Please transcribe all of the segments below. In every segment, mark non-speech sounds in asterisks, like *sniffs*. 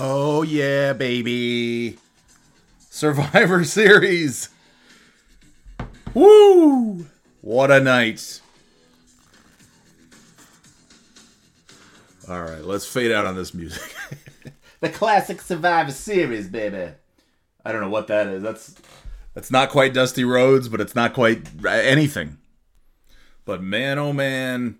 Oh, yeah, baby. Survivor *laughs* Series. Woo! What a night. All right, let's fade out on this music. *laughs* the classic Survivor Series, baby. I don't know what that is. That's that's not quite Dusty Rhodes, but it's not quite uh, anything. But man, oh man,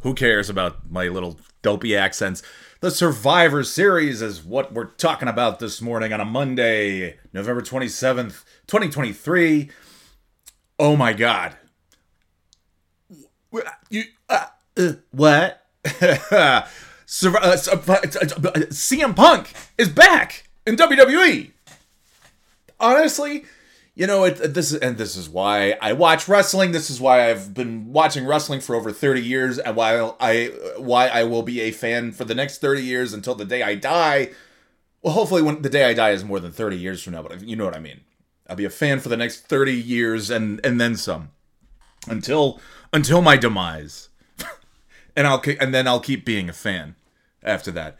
who cares about my little dopey accents? The Survivor Series is what we're talking about this morning on a Monday, November 27th, 2023. Oh my god. You, uh, uh, what? *laughs* Sur- uh, CM Punk is back in WWE. Honestly, you know, it, this is and this is why I watch wrestling. This is why I've been watching wrestling for over 30 years and why I why I will be a fan for the next 30 years until the day I die. Well, hopefully when the day I die is more than 30 years from now, but you know what I mean. I'll be a fan for the next 30 years and and then some. Until until my demise. *laughs* and I'll and then I'll keep being a fan after that.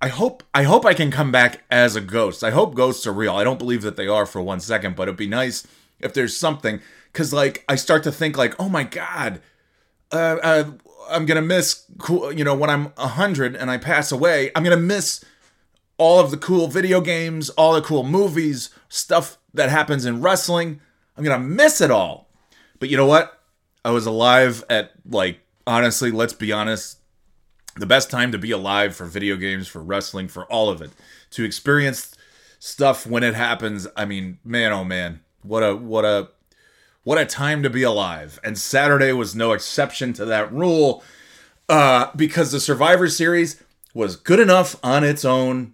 I hope I hope I can come back as a ghost. I hope ghosts are real. I don't believe that they are for one second, but it'd be nice if there's something cuz like I start to think like, "Oh my god, uh, uh, I'm to miss cool, you know, when I'm 100 and I pass away, I'm to miss all of the cool video games, all the cool movies, stuff that happens in wrestling. I'm to miss it all. But you know what? I was alive at like honestly, let's be honest, the best time to be alive for video games, for wrestling, for all of it. To experience stuff when it happens, I mean, man oh man, what a what a what a time to be alive. And Saturday was no exception to that rule. Uh, because the Survivor Series was good enough on its own.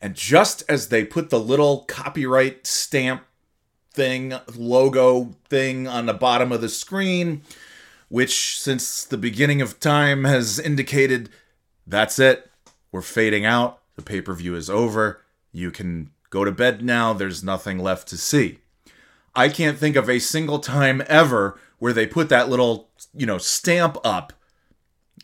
And just as they put the little copyright stamp thing, logo thing on the bottom of the screen, which since the beginning of time has indicated that's it. We're fading out. The pay per view is over. You can go to bed now. There's nothing left to see. I can't think of a single time ever where they put that little, you know, stamp up,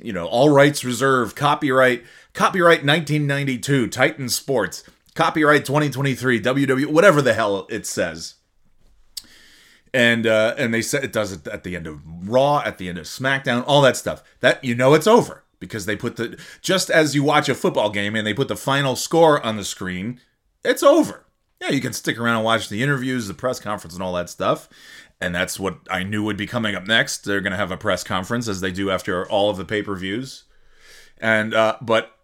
you know, all rights reserved, copyright, copyright 1992, Titan Sports, copyright 2023, WW, whatever the hell it says and uh, and they said it does it at the end of Raw, at the end of SmackDown, all that stuff. That you know it's over because they put the just as you watch a football game and they put the final score on the screen, it's over. Yeah, you can stick around and watch the interviews, the press conference, and all that stuff. And that's what I knew would be coming up next. They're going to have a press conference as they do after all of the pay per views. And uh, but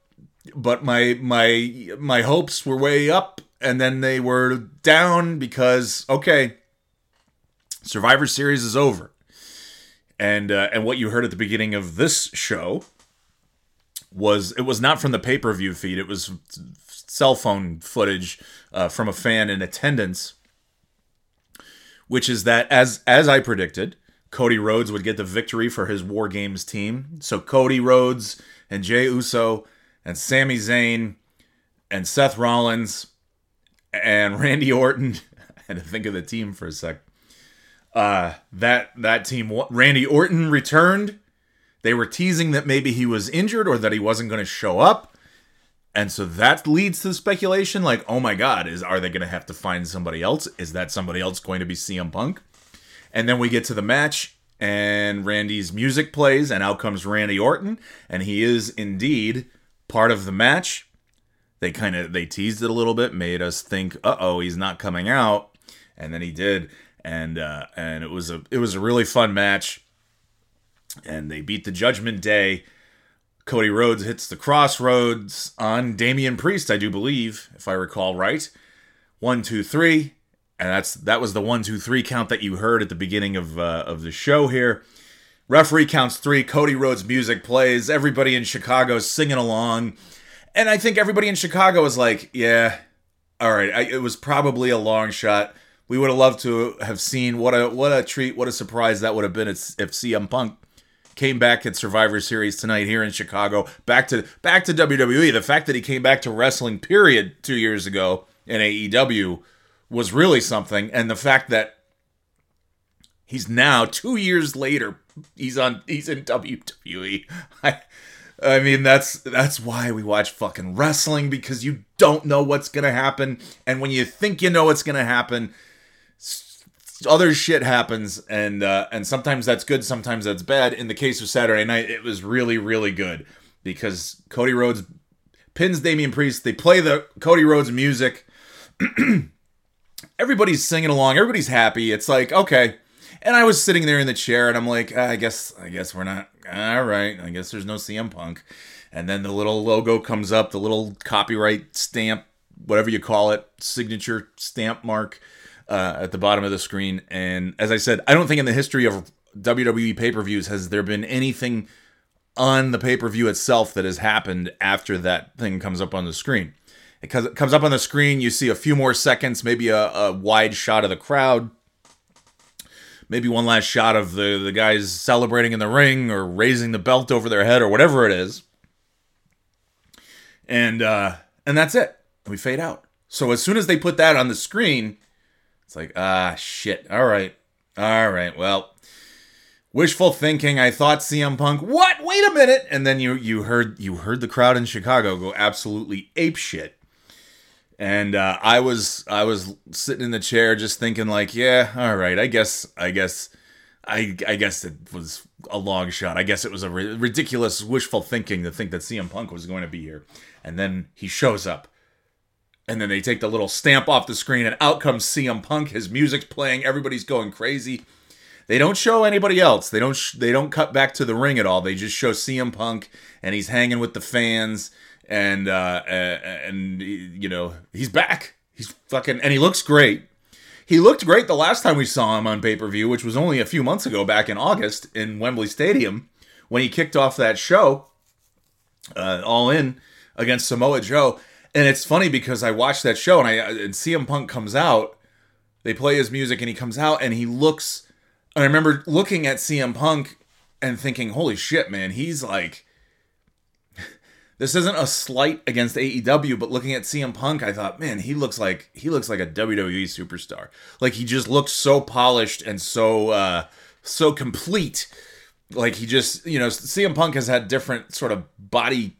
but my my my hopes were way up, and then they were down because okay, Survivor Series is over. And uh, and what you heard at the beginning of this show was it was not from the pay per view feed. It was cell phone footage uh, from a fan in attendance, which is that as as I predicted, Cody Rhodes would get the victory for his War Games team. So Cody Rhodes and Jey Uso and Sami Zayn and Seth Rollins and Randy Orton. *laughs* and to think of the team for a sec uh, that that team, Randy Orton returned. They were teasing that maybe he was injured or that he wasn't going to show up, and so that leads to the speculation like, oh my God, is are they going to have to find somebody else? Is that somebody else going to be CM Punk? And then we get to the match, and Randy's music plays, and out comes Randy Orton, and he is indeed part of the match. They kind of they teased it a little bit, made us think, uh oh, he's not coming out, and then he did and uh, and it was a it was a really fun match. And they beat the Judgment Day. Cody Rhodes hits the Cross Rhodes on Damian Priest, I do believe, if I recall right. One, two, three, and that's that was the one, two, three count that you heard at the beginning of uh, of the show here. Referee counts three. Cody Rhodes' music plays. Everybody in Chicago singing along, and I think everybody in Chicago was like, "Yeah, all right." I, it was probably a long shot we would have loved to have seen what a what a treat, what a surprise that would have been if, CM Punk came back at Survivor Series tonight here in Chicago. Back to back to WWE. The fact that he came back to wrestling, period, two years ago in AEW was really something, and the fact that he's now two years later he's on he's in WWE. *laughs* I, I mean, that's that's why we watch fucking wrestling because you don't know what's gonna happen, and when you think you know what's gonna happen, other shit happens, and uh, and sometimes that's good, sometimes that's bad. In the case of Saturday Night, it was really really good because Cody Rhodes pins Damian Priest. They play the Cody Rhodes music. *clears throat* everybody's singing along. Everybody's happy. It's like okay. And I was sitting there in the chair, and I'm like, ah, I guess, I guess we're not. All right, I guess there's no CM Punk. And then the little logo comes up, the little copyright stamp, whatever you call it, signature stamp mark uh, at the bottom of the screen. And as I said, I don't think in the history of WWE pay per views has there been anything on the pay per view itself that has happened after that thing comes up on the screen. It comes up on the screen, you see a few more seconds, maybe a, a wide shot of the crowd maybe one last shot of the the guys celebrating in the ring or raising the belt over their head or whatever it is. And uh and that's it. We fade out. So as soon as they put that on the screen, it's like, ah shit. All right. All right. Well, wishful thinking. I thought CM Punk. What? Wait a minute. And then you you heard you heard the crowd in Chicago go absolutely ape shit and uh, I was I was sitting in the chair just thinking like, yeah, all right, I guess I guess I I guess it was a long shot. I guess it was a ri- ridiculous wishful thinking to think that CM Punk was going to be here, and then he shows up, and then they take the little stamp off the screen, and out comes CM Punk. His music's playing, everybody's going crazy. They don't show anybody else. They don't sh- they don't cut back to the ring at all. They just show CM Punk, and he's hanging with the fans and uh, and you know he's back. He's fucking and he looks great. He looked great the last time we saw him on pay per view, which was only a few months ago, back in August in Wembley Stadium, when he kicked off that show, uh, all in against Samoa Joe. And it's funny because I watched that show and I and CM Punk comes out, they play his music and he comes out and he looks. And I remember looking at CM Punk and thinking, "Holy shit, man, he's like." *laughs* this isn't a slight against AEW, but looking at CM Punk, I thought, man, he looks like he looks like a WWE superstar. Like he just looks so polished and so uh so complete. Like he just, you know, CM Punk has had different sort of body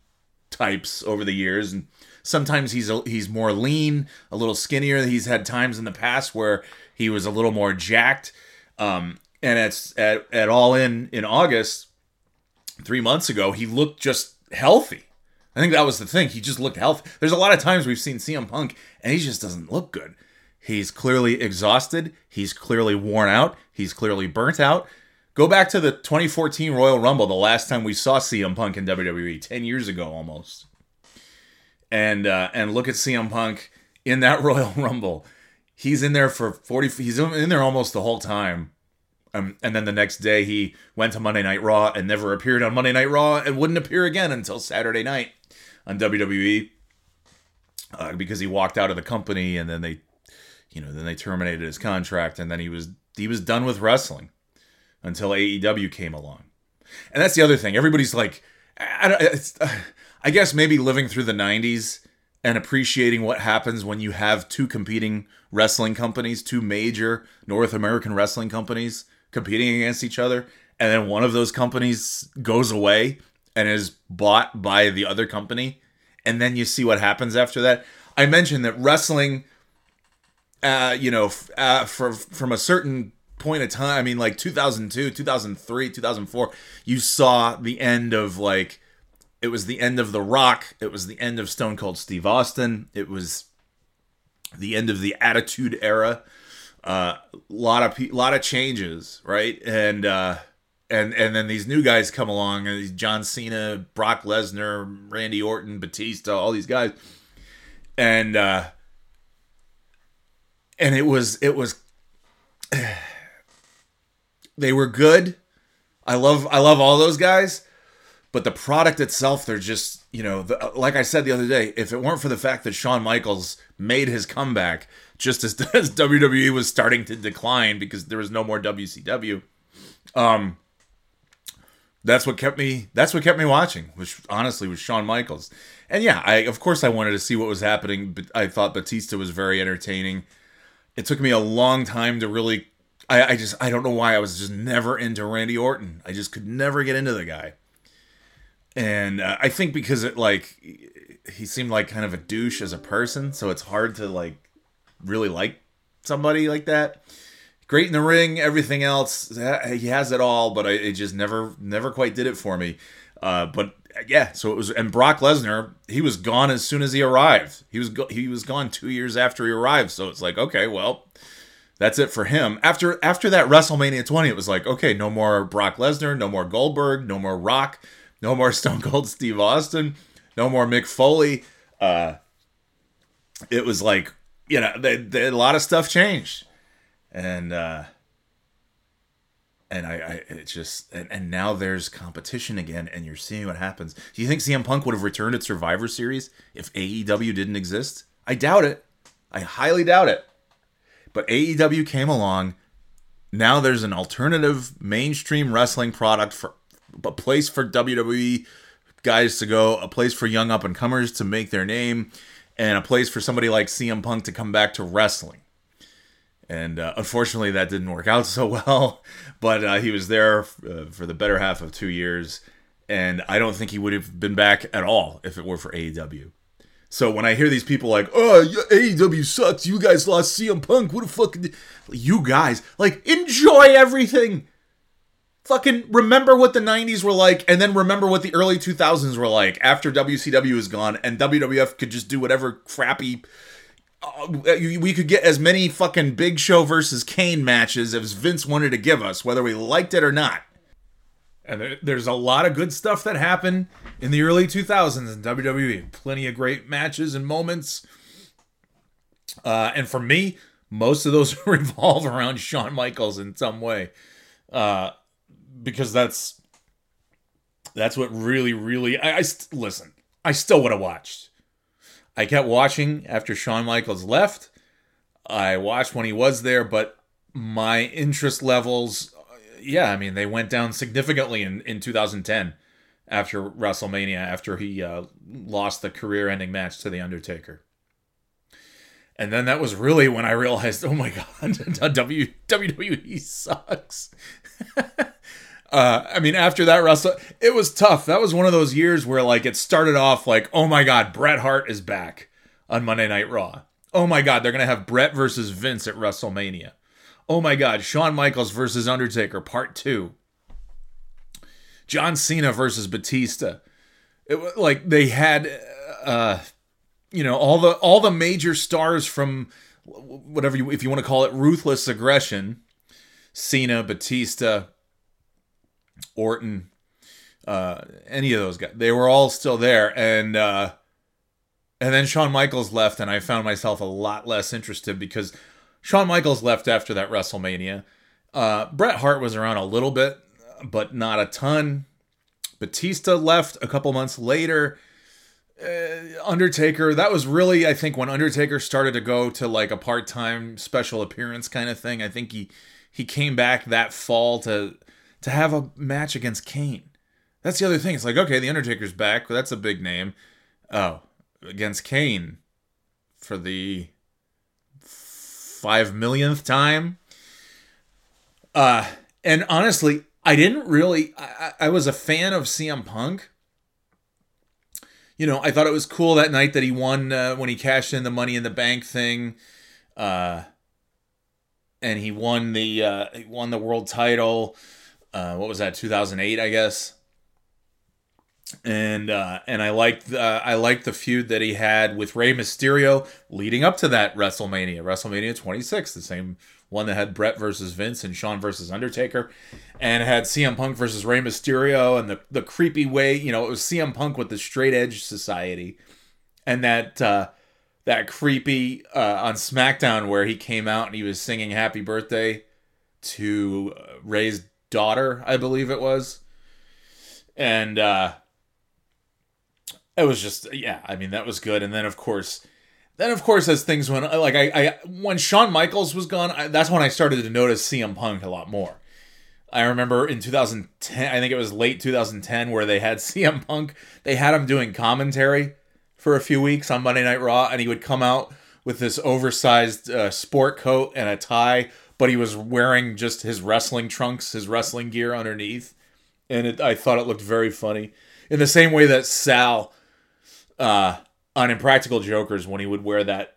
types over the years and sometimes he's a, he's more lean, a little skinnier. He's had times in the past where he was a little more jacked. Um and it's at at all in in August 3 months ago, he looked just healthy I think that was the thing. He just looked healthy. There's a lot of times we've seen CM Punk and he just doesn't look good. He's clearly exhausted. He's clearly worn out. He's clearly burnt out. Go back to the 2014 Royal Rumble, the last time we saw CM Punk in WWE, 10 years ago almost. And uh, and look at CM Punk in that *laughs* Royal Rumble. He's in there for 40 he's in there almost the whole time. Um, and then the next day he went to Monday Night Raw and never appeared on Monday Night Raw and wouldn't appear again until Saturday night on WWE uh, because he walked out of the company and then they, you know, then they terminated his contract and then he was he was done with wrestling until AEW came along. And that's the other thing. Everybody's like, I, I guess maybe living through the '90s and appreciating what happens when you have two competing wrestling companies, two major North American wrestling companies competing against each other, and then one of those companies goes away and is bought by the other company, and then you see what happens after that. I mentioned that wrestling, uh, you know, uh, for, from a certain point of time, I mean, like 2002, 2003, 2004, you saw the end of like, it was the end of The Rock, it was the end of Stone Cold Steve Austin, it was the end of the Attitude Era. A uh, lot of pe- lot of changes, right? And uh, and and then these new guys come along, and John Cena, Brock Lesnar, Randy Orton, Batista, all these guys, and uh, and it was it was *sighs* they were good. I love I love all those guys, but the product itself, they're just you know, the, like I said the other day, if it weren't for the fact that Shawn Michaels made his comeback just as, *laughs* as WWE was starting to decline because there was no more WCW. Um, that's what kept me that's what kept me watching which honestly was Shawn Michaels. And yeah I of course I wanted to see what was happening but I thought Batista was very entertaining. It took me a long time to really I, I just I don't know why I was just never into Randy Orton. I just could never get into the guy and uh, I think because it like he seemed like kind of a douche as a person, so it's hard to like really like somebody like that. Great in the ring, everything else he has it all, but I, it just never never quite did it for me. Uh, but yeah, so it was, and Brock Lesnar, he was gone as soon as he arrived. He was go, he was gone two years after he arrived. So it's like, okay, well, that's it for him. After after that WrestleMania 20, it was like, okay, no more Brock Lesnar, no more Goldberg, no more Rock, no more Stone Cold Steve Austin, no more Mick Foley. Uh, it was like, you know, they, they, a lot of stuff changed, and uh, and I, I it just and, and now there's competition again, and you're seeing what happens. Do you think CM Punk would have returned at Survivor Series if AEW didn't exist? I doubt it. I highly doubt it. But AEW came along. Now there's an alternative mainstream wrestling product for a place for WWE guys to go, a place for young up and comers to make their name, and a place for somebody like CM Punk to come back to wrestling. And uh, unfortunately, that didn't work out *laughs* so well. But uh, he was there uh, for the better half of two years, and I don't think he would have been back at all if it were for AEW. So when I hear these people like, "Oh, AEW sucks. You guys lost CM Punk. What the fuck?" You guys like enjoy everything. Fucking remember what the '90s were like, and then remember what the early 2000s were like after WCW is gone and WWF could just do whatever crappy. Uh, we could get as many fucking Big Show versus Kane matches as Vince wanted to give us, whether we liked it or not. And there's a lot of good stuff that happened in the early 2000s in WWE. Plenty of great matches and moments. Uh, and for me, most of those *laughs* revolve around Shawn Michaels in some way. Uh, because that's that's what really, really. I, I st- listen. I still would have watched. I kept watching after Shawn Michaels left. I watched when he was there, but my interest levels yeah, I mean, they went down significantly in, in 2010 after WrestleMania, after he uh, lost the career ending match to The Undertaker. And then that was really when I realized, oh my *laughs* God, *laughs* WWE sucks. *laughs* uh, I mean, after that Wrestle, it was tough. That was one of those years where, like, it started off like, oh my God, Bret Hart is back on Monday Night Raw. Oh my God, they're to have Bret versus Vince at WrestleMania. Oh my God, Shawn Michaels versus Undertaker, part two. John Cena versus Batista. It like they had, uh, you know, all the all the major stars from whatever you if you want to call it ruthless aggression. Cena, Batista, Orton, uh, any of those guys. They were all still there, and uh, and then Shawn Michaels left, and I found myself a lot less interested because Shawn Michaels left after that WrestleMania. Uh, Bret Hart was around a little bit, but not a ton. Batista left a couple months later. Uh, Undertaker, that was really, I think, when Undertaker started to go to like a part time special appearance kind of thing. I think he he came back that fall to to have a match against Kane. That's the other thing. It's like, okay, the Undertaker's back. That's a big name. Oh, against Kane for the five millionth time. Uh, and honestly, I didn't really. I, I was a fan of CM Punk. You know, I thought it was cool that night that he won uh, when he cashed in the Money in the Bank thing, uh, and he won the uh, he won the world title. Uh, what was that? Two thousand eight, I guess and uh, and I liked uh, I liked the feud that he had with Rey Mysterio leading up to that WrestleMania, WrestleMania 26, the same one that had Bret versus Vince and Shawn versus Undertaker, and had CM Punk versus Rey Mysterio, and the the creepy way, you know, it was CM Punk with the Straight Edge Society, and that uh, that creepy uh, on SmackDown where he came out and he was singing Happy Birthday to uh, Rey's daughter, I believe it was, and uh, it was just yeah i mean that was good. And then of course then of course as things went like i, I when Shawn Michaels was gone I, that's when i started to notice CM Punk a lot more. I remember in 2010 i think it was late 2010 where they had *laughs* CM Punk they had him doing commentary for a few weeks on Monday Night Raw and he would come out with this oversized uh, sport coat and a tie but he was wearing just his wrestling trunks his wrestling gear underneath and it, i thought it looked very funny in the same way that Sal uh, on Impractical Jokers when he would wear that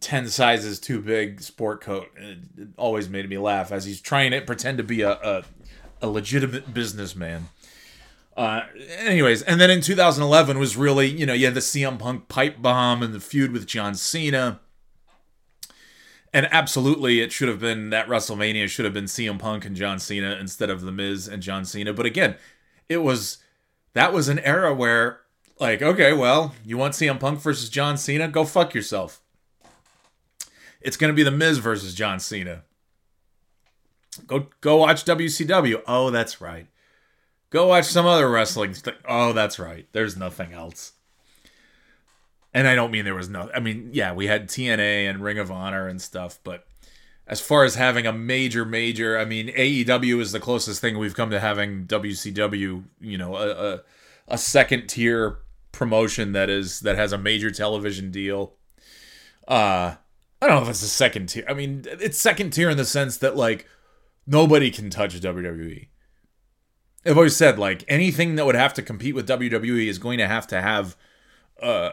10 sizes too big sport coat. It, it always made me laugh as he's trying to pretend to be a, a, a legitimate businessman. Uh, anyways, and then in 2011 was really, you know, you had the CM Punk pipe bomb and the feud with John Cena. And absolutely, it should have been that WrestleMania should have been CM Punk and John Cena instead of The Miz and John Cena. But again, it was that was an era where, like, okay, well, you want CM Punk versus John Cena? Go fuck yourself. It's gonna be The Miz versus John Cena. Go go watch WCW. Oh, that's right. Go watch some other wrestling. St- oh, that's right. There's nothing else. And I don't mean there was no. I mean, yeah, we had TNA and Ring of Honor and stuff, but as far as having a major, major, I mean, AEW is the closest thing we've come to having WCW. You know, a a, a second tier promotion that is that has a major television deal. Uh, I don't know if it's a second tier. I mean, it's second tier in the sense that like nobody can touch WWE. I've always said like anything that would have to compete with WWE is going to have to have uh,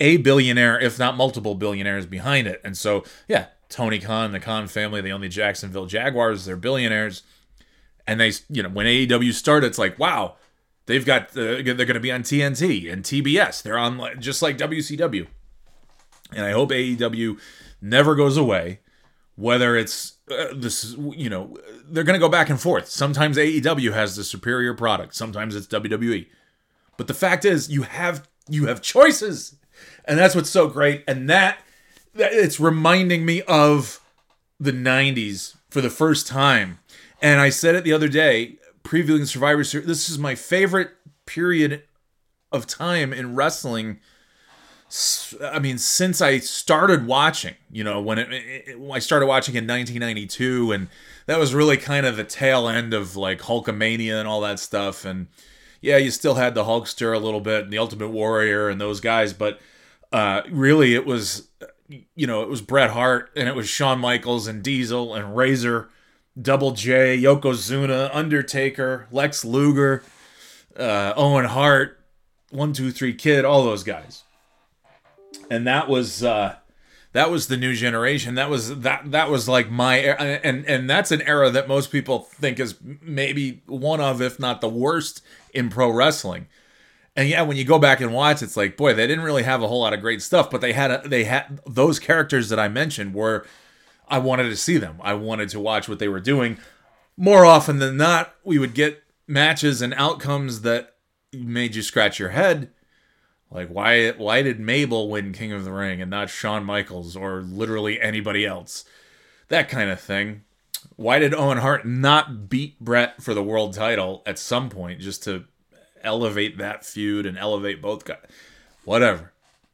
a billionaire, if not multiple billionaires behind it. And so, yeah, Tony Khan, the Khan family, they own the Jacksonville Jaguars. They're billionaires, and they, you know, when AEW started, it's like, wow, they've got the, they're going to be on TNT and TBS. They're on just like WCW, and I hope AEW never goes away. Whether it's uh, this, you know, they're going to go back and forth. Sometimes AEW has the superior product. Sometimes it's WWE. But the fact is, you have you have choices, and that's what's so great. And that, that it's reminding me of the '90s for the first time. And I said it the other day, previewing Survivor Series. This is my favorite period of time in wrestling I mean, since I started watching, you know, when it, it, I started watching in 1992, and that was really kind of the tail end of like Hulkamania and all that stuff. And yeah, you still had the Hulkster a little bit, and the Ultimate Warrior, and those guys, but uh, really, it was, you know, it was Bret Hart, and it was Shawn Michaels, and Diesel, and Razor, Double J, Yokozuna, Undertaker, Lex Luger, uh, Owen Hart, One Two Three Kid, all those guys and that was uh, that was the new generation. That was that that was like my and and that's an era that most people think is maybe one of, if not the worst, in pro wrestling. And yeah, when you go back and watch, it's like, boy, they didn't really have a whole lot of great stuff, but they had a, they had those characters that I mentioned were I wanted to see them. I wanted to watch what they were doing. More often than not, we would get matches and outcomes that made you scratch your head like why why did Mabel win King of the Ring and not Shawn Michaels or literally anybody else? That kind of thing. Why did Owen Hart not beat Bret for the world title at some point just to elevate that feud and elevate both guys? Whatever.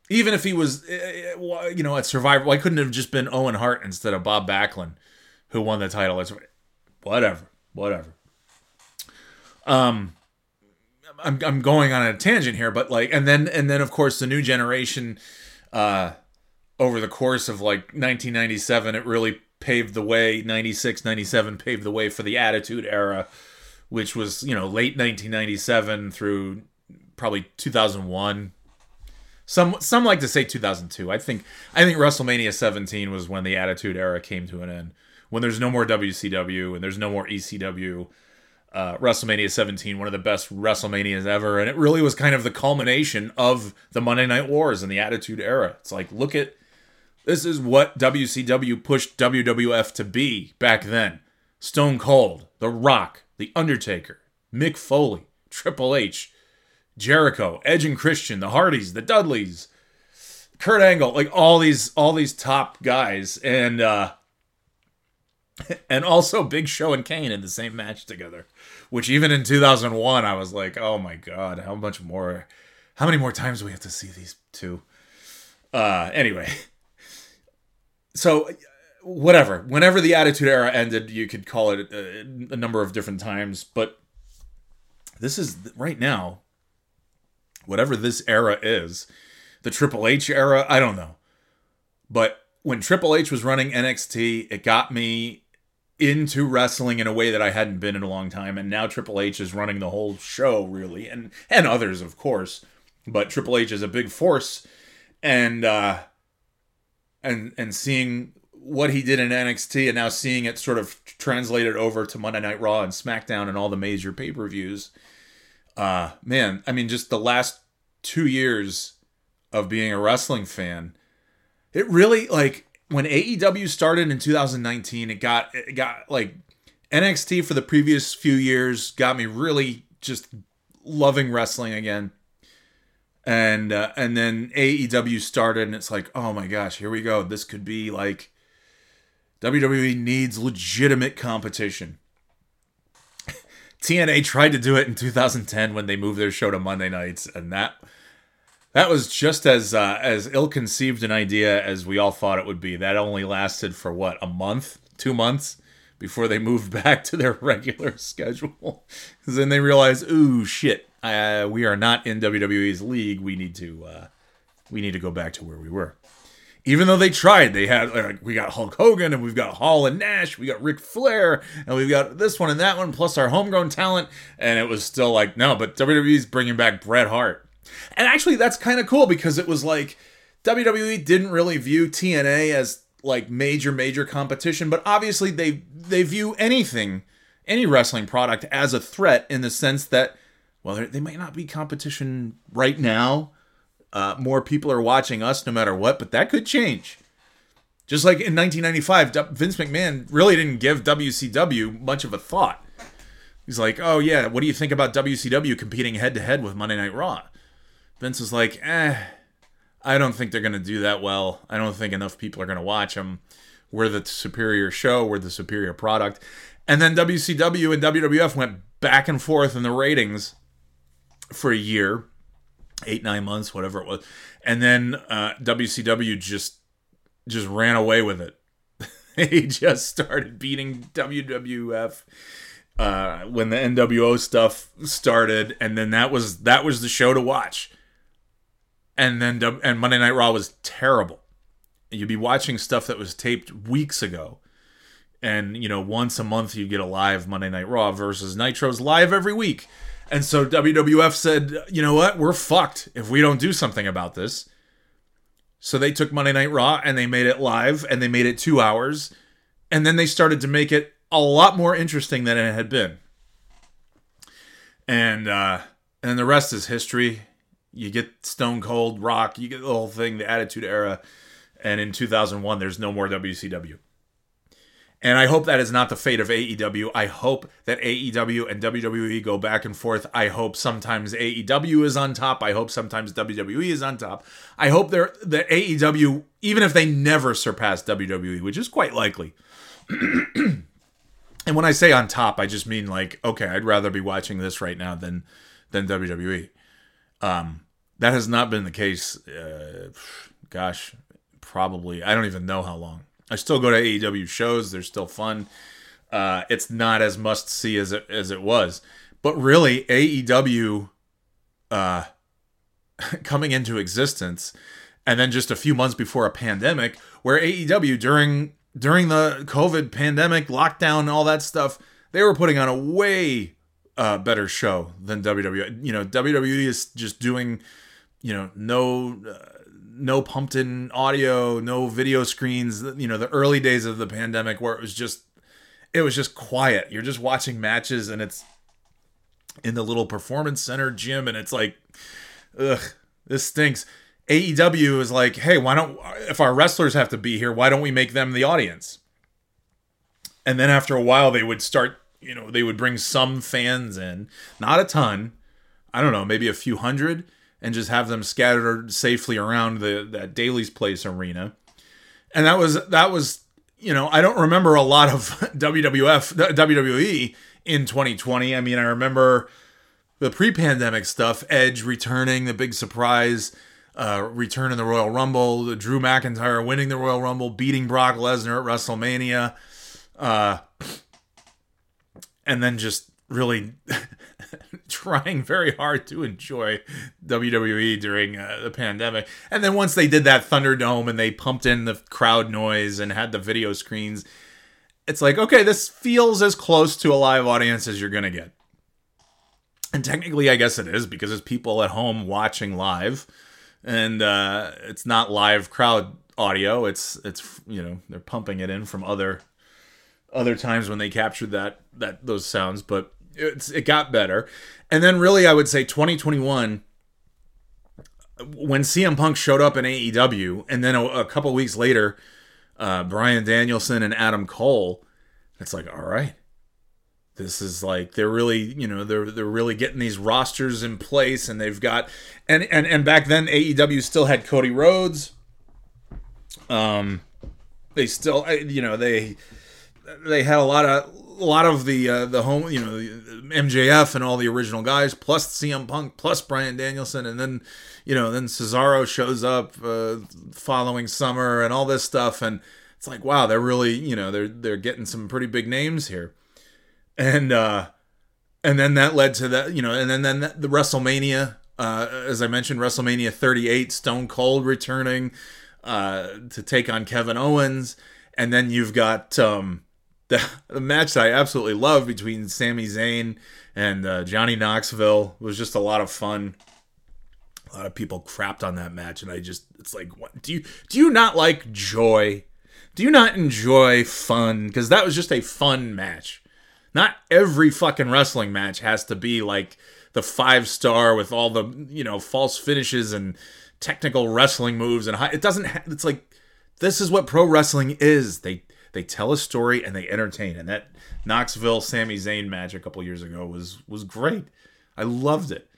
Even if he was, eh, eh, you know, at Survivor, why couldn't it have just been Owen Hart instead of Bob Backlund who won the title? It's whatever, whatever. Um, I'm I'm going on a tangent here, but like, and then and then of course the new generation, uh, over the course of like 1997, it really paved the way. 96, 97 paved the way for the Attitude Era, which was you know late 1997 through probably 2001. Some some like to say 2002. I think I think WrestleMania 17 was when the Attitude Era came to an end. When there's no more WCW and there's no more ECW uh, WrestleMania 17, one of the best WrestleManias ever, and it really was kind of the culmination of the Monday Night Wars and the Attitude Era. It's like, look at this is what WCW pushed WWF to be back then. Stone Cold, The Rock, The Undertaker, Mick Foley, Triple H, Jericho, Edge and Christian, the Hardys, the Dudleys, Kurt Angle, like all these all these top guys, and uh, *laughs* and also Big Show and Kane in the same match together. Which even in 2001, I was like, oh my god, how much more? How many more times do we have to see these two? Uh, anyway, *laughs* so whatever. Whenever the Attitude Era ended, you could call it a, a number of different times, but this is right now. Whatever this era is, the Triple H era, I don't know, but when Triple H was running NXT, it got me into wrestling in a way that I hadn't been in a long time. And now Triple H is running the whole show, really, and and others, of course. But Triple H is a big force, and uh, and and seeing what he did in NXT and now seeing it sort of translated over to Monday Night Raw and SmackDown and all the major pay per views. Uh, man, I mean, just the last two years of being a wrestling fan, it really like when AEW started in 2019, it got it got like NXT for the previous few years got me really just loving wrestling again. And uh, and then AEW started and it's like, "Oh my gosh, here we go. This could be like WWE needs legitimate competition." *laughs* TNA tried to do it in 2010 when they moved their show to Monday nights and that that was just as uh, as ill-conceived an idea as we all thought it would be. That only lasted for what a month, two months before they moved *laughs* back to their regular *laughs* schedule. Because then they realized, ooh, shit, uh, we are not in WWE's league. We need to uh, we need to go back to where we were. Even though they tried, they had like we got Hulk Hogan and we've got Hall and Nash, we got Ric Flair, and we've got this one and that one, plus our homegrown talent, and it was still like no. But WWE's bringing back Bret Hart and actually, that's kind of cool because it was like WWE didn't really view TNA as like major major competition, but obviously they they view anything any wrestling product as a threat in the sense that well they might not be competition right now. Uh, more people are watching us no matter what, but that could change. Just like in 1995, Vince McMahon really didn't give WCW much of a thought. He's like, "Oh yeah, what do you think about WCW competing head to head with Monday Night Raw?" Vince was like, eh, I don't think they're going to do that well. I don't think enough people are going to watch them. We're the superior show, we're the superior product. And then WCW and WWF went back and forth in the ratings for a year, eight, nine months, whatever it was. And then uh, WCW just just ran away with it. *laughs* he just started beating WWF uh, when the NWO stuff started, and then that was that was the show to watch and then and Monday Night Raw was terrible. You'd be watching stuff that was taped weeks ago, and you know once a month you get a live Monday Night Raw versus Nitro's live every week. And so WWF said, you know what, we're fucked if we don't do something about this. So they took Monday Night Raw and they made it live and they made it two hours, and then they started to make it a lot more interesting than it had been. And uh, and the rest is history you get Stone Cold Rock, you get the whole thing, the Attitude Era, and in 2001 there's no more WCW. And I hope that is not the fate of AEW. I hope that AEW and WWE go back and forth. I hope sometimes AEW is on top. I hope sometimes WWE is on top. I hope they're that AEW, even if they never surpass WWE, which is quite likely. *clears throat* and when I say on top, I just mean like, okay, I'd rather be watching this right now than than WWE. Um, that has not been the case. Uh, gosh, probably I don't even know how long. I still go to AEW shows; they're still fun. Uh, it's not as must see as it as it was, but really AEW uh, *laughs* coming into existence, and then just a few months before a pandemic, where AEW during during the COVID pandemic lockdown all that stuff, they were putting on a way uh, better show than WWE. You know, WWE is just doing, you know, no uh, no pumped in audio, no video screens. You know, the early days of the pandemic where it was just it was just quiet. You're just watching matches and it's in the little performance center gym and it's like ugh, this stinks. AEW is like, "Hey, why don't if our wrestlers have to be here, why don't we make them the audience?" And then after a while they would start you know, they would bring some fans in, not a ton. I don't know, maybe a few hundred, and just have them scattered safely around the that Daily's Place arena. And that was that was you know I don't remember a lot of *laughs* WWF WWE in 2020. I mean I remember the pre-pandemic stuff, Edge returning, the big surprise. Uh, return in the Royal Rumble, Drew McIntyre winning the Royal Rumble, beating Brock Lesnar at WrestleMania. Uh, *sniffs* and then just really *laughs* *laughs* trying very hard to enjoy WWE during uh, the pandemic. And then once they did that Thunderdome and they pumped in the crowd noise and had the video screens, it's like, okay, this feels as close to a live audience as you're going to get. And technically, I guess it is because it's people at home watching live, and uh, it's not live crowd audio. It's it's you know they're pumping it in from other other times when they captured that that those sounds, but it's it got better. And then really, I would say 2021 when CM Punk showed up in AEW, and then a, a couple weeks later, uh, Bryan Danielson and Adam Cole. It's like, all right, this is like they're really, you know, they're they're really getting these rosters in place, and they've got, and and and back then AEW still had Cody Rhodes. Um, they still, you know, they they had a lot of a lot of the uh, the home, you know, MJF and all the original guys, plus CM Punk, plus Bryan Danielson, and then you know, then Cesaro shows up uh, following Summer and all this stuff, and it's like, wow, they're really, you know, they're they're getting some pretty big names here, and uh, and then that led to that, you know, and then then the WrestleMania, uh, as I mentioned, WrestleMania 38, Stone Cold returning uh, to take on Kevin Owens, and then you've got um, the, the match that I absolutely love between Sami Zayn and uh, Johnny Knoxville was just a lot of fun. A lot of people crapped on that match and i just it's like what do you do you not like joy? Do you not enjoy fun? Because that was just a fun match. Not every fucking wrestling match has to be like the five star with all the you know false finishes and technical wrestling moves and high, it doesn't ha- it's like this is what pro wrestling is. They they tell a story and they entertain. And that knoxville Sami Zayn match a couple years ago was was great. I loved it.